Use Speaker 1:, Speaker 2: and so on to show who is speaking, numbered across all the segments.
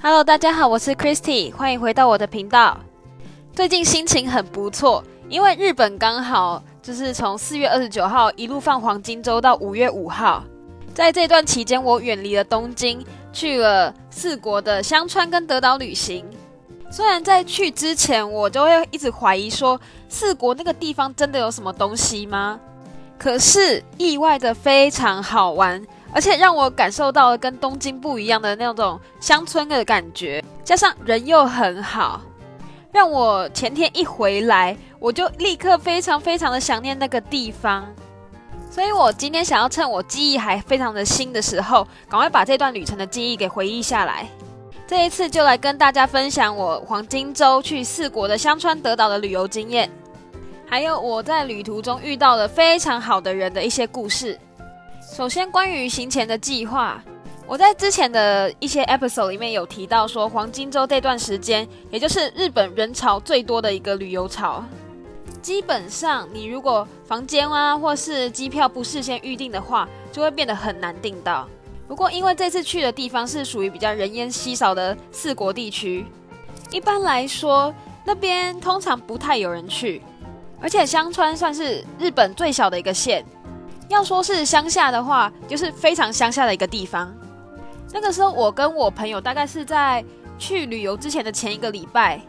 Speaker 1: Hello，大家好，我是 Christy，欢迎回到我的频道。最近心情很不错，因为日本刚好就是从四月二十九号一路放黄金周到五月五号，在这段期间，我远离了东京，去了四国的香川跟德岛旅行。虽然在去之前，我就会一直怀疑说四国那个地方真的有什么东西吗？可是意外的非常好玩。而且让我感受到了跟东京不一样的那种乡村的感觉，加上人又很好，让我前天一回来，我就立刻非常非常的想念那个地方。所以我今天想要趁我记忆还非常的新的时候，赶快把这段旅程的记忆给回忆下来。这一次就来跟大家分享我黄金周去四国的香川德岛的旅游经验，还有我在旅途中遇到了非常好的人的一些故事。首先，关于行前的计划，我在之前的一些 episode 里面有提到说，黄金周这段时间，也就是日本人潮最多的一个旅游潮。基本上，你如果房间啊，或是机票不事先预定的话，就会变得很难订到。不过，因为这次去的地方是属于比较人烟稀少的四国地区，一般来说，那边通常不太有人去。而且，香川算是日本最小的一个县。要说是乡下的话，就是非常乡下的一个地方。那个时候，我跟我朋友大概是在去旅游之前的前一个礼拜，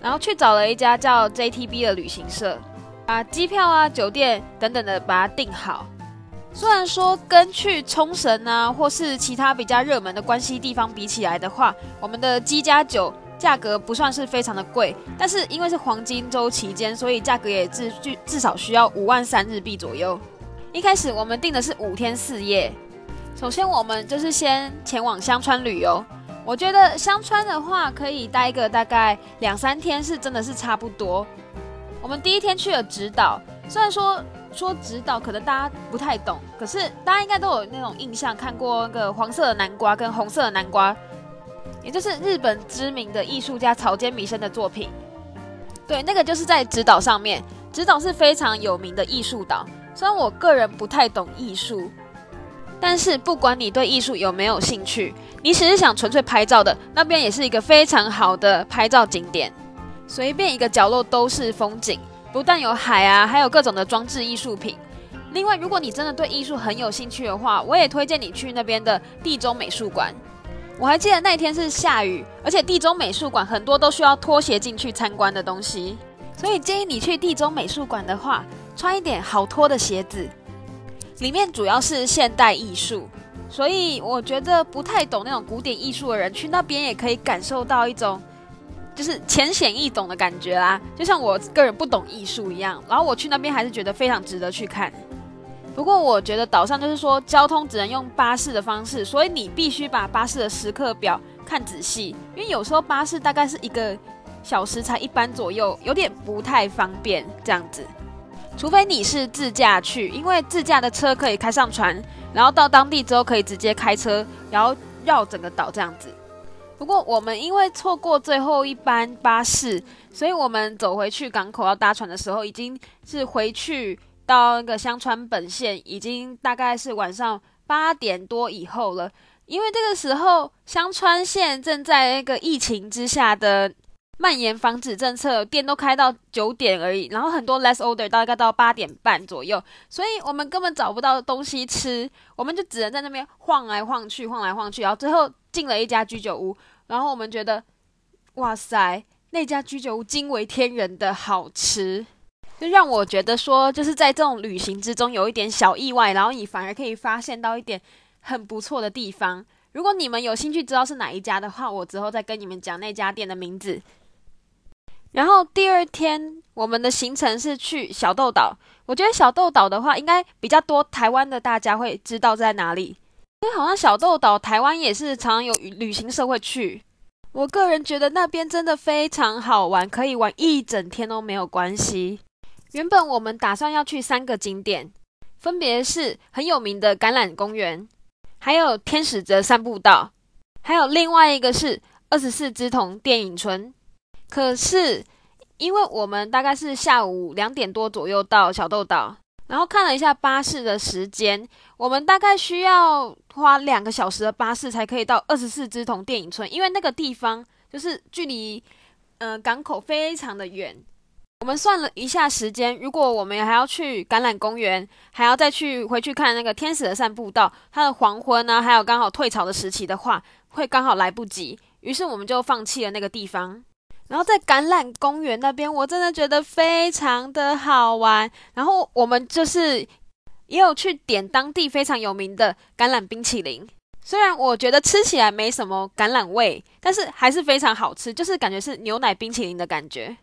Speaker 1: 然后去找了一家叫 JTB 的旅行社，把机票啊、酒店等等的把它订好。虽然说跟去冲绳啊，或是其他比较热门的关西地方比起来的话，我们的机加酒价格不算是非常的贵，但是因为是黄金周期间，所以价格也至至少需要五万三日币左右。一开始我们定的是五天四夜。首先，我们就是先前往香川旅游。我觉得香川的话，可以待个大概两三天，是真的是差不多。我们第一天去了直岛，虽然说说直岛可能大家不太懂，可是大家应该都有那种印象，看过那个黄色的南瓜跟红色的南瓜，也就是日本知名的艺术家草间弥生的作品。对，那个就是在直岛上面。直岛是非常有名的艺术岛。虽然我个人不太懂艺术，但是不管你对艺术有没有兴趣，你只是想纯粹拍照的，那边也是一个非常好的拍照景点。随便一个角落都是风景，不但有海啊，还有各种的装置艺术品。另外，如果你真的对艺术很有兴趣的话，我也推荐你去那边的地中美术馆。我还记得那天是下雨，而且地中美术馆很多都需要拖鞋进去参观的东西，所以建议你去地中美术馆的话。穿一点好脱的鞋子，里面主要是现代艺术，所以我觉得不太懂那种古典艺术的人去那边也可以感受到一种就是浅显易懂的感觉啦，就像我个人不懂艺术一样。然后我去那边还是觉得非常值得去看。不过我觉得岛上就是说交通只能用巴士的方式，所以你必须把巴士的时刻表看仔细，因为有时候巴士大概是一个小时才一班左右，有点不太方便这样子。除非你是自驾去，因为自驾的车可以开上船，然后到当地之后可以直接开车，然后绕整个岛这样子。不过我们因为错过最后一班巴士，所以我们走回去港口要搭船的时候，已经是回去到那个香川本线，已经大概是晚上八点多以后了。因为这个时候香川县正在那个疫情之下的。蔓延防止政策，店都开到九点而已，然后很多 less order 大概到八点半左右，所以我们根本找不到东西吃，我们就只能在那边晃来晃去，晃来晃去，然后最后进了一家居酒屋，然后我们觉得，哇塞，那家居酒屋惊为天人的好吃，就让我觉得说，就是在这种旅行之中有一点小意外，然后你反而可以发现到一点很不错的地方。如果你们有兴趣知道是哪一家的话，我之后再跟你们讲那家店的名字。然后第二天，我们的行程是去小豆岛。我觉得小豆岛的话，应该比较多台湾的大家会知道在哪里，因为好像小豆岛台湾也是常常有旅行社会去。我个人觉得那边真的非常好玩，可以玩一整天都没有关系。原本我们打算要去三个景点，分别是很有名的橄榄公园，还有天使泽散步道，还有另外一个是二十四之童电影村。可是，因为我们大概是下午两点多左右到小豆岛，然后看了一下巴士的时间，我们大概需要花两个小时的巴士才可以到二十四支童电影村，因为那个地方就是距离呃港口非常的远。我们算了一下时间，如果我们还要去橄榄公园，还要再去回去看那个天使的散步道，它的黄昏呢，还有刚好退潮的时期的话，会刚好来不及。于是我们就放弃了那个地方。然后在橄榄公园那边，我真的觉得非常的好玩。然后我们就是也有去点当地非常有名的橄榄冰淇淋，虽然我觉得吃起来没什么橄榄味，但是还是非常好吃，就是感觉是牛奶冰淇淋的感觉。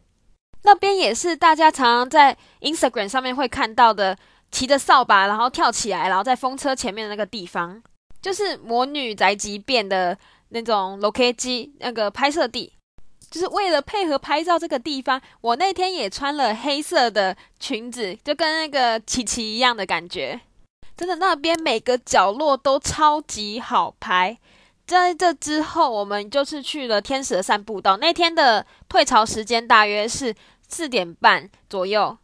Speaker 1: 那边也是大家常常在 Instagram 上面会看到的，骑着扫把然后跳起来，然后在风车前面的那个地方，就是魔女宅急便的那种 location 那个拍摄地。就是为了配合拍照这个地方，我那天也穿了黑色的裙子，就跟那个琪琪一样的感觉。真的，那边每个角落都超级好拍。在这之后，我们就是去了天使的散步道。那天的退潮时间大约是四点半左右，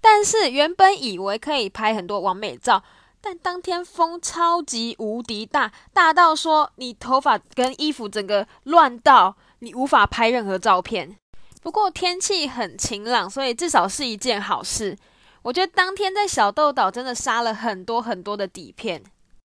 Speaker 1: 但是原本以为可以拍很多完美照，但当天风超级无敌大，大到说你头发跟衣服整个乱到。你无法拍任何照片，不过天气很晴朗，所以至少是一件好事。我觉得当天在小豆岛真的杀了很多很多的底片，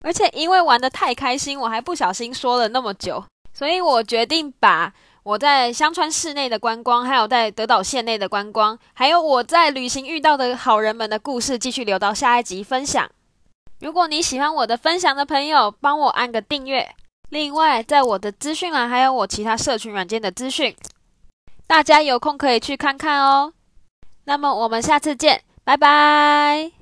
Speaker 1: 而且因为玩的太开心，我还不小心说了那么久，所以我决定把我在香川市内的观光，还有在德岛县内的观光，还有我在旅行遇到的好人们的故事，继续留到下一集分享。如果你喜欢我的分享的朋友，帮我按个订阅。另外，在我的资讯栏还有我其他社群软件的资讯，大家有空可以去看看哦。那么我们下次见，拜拜。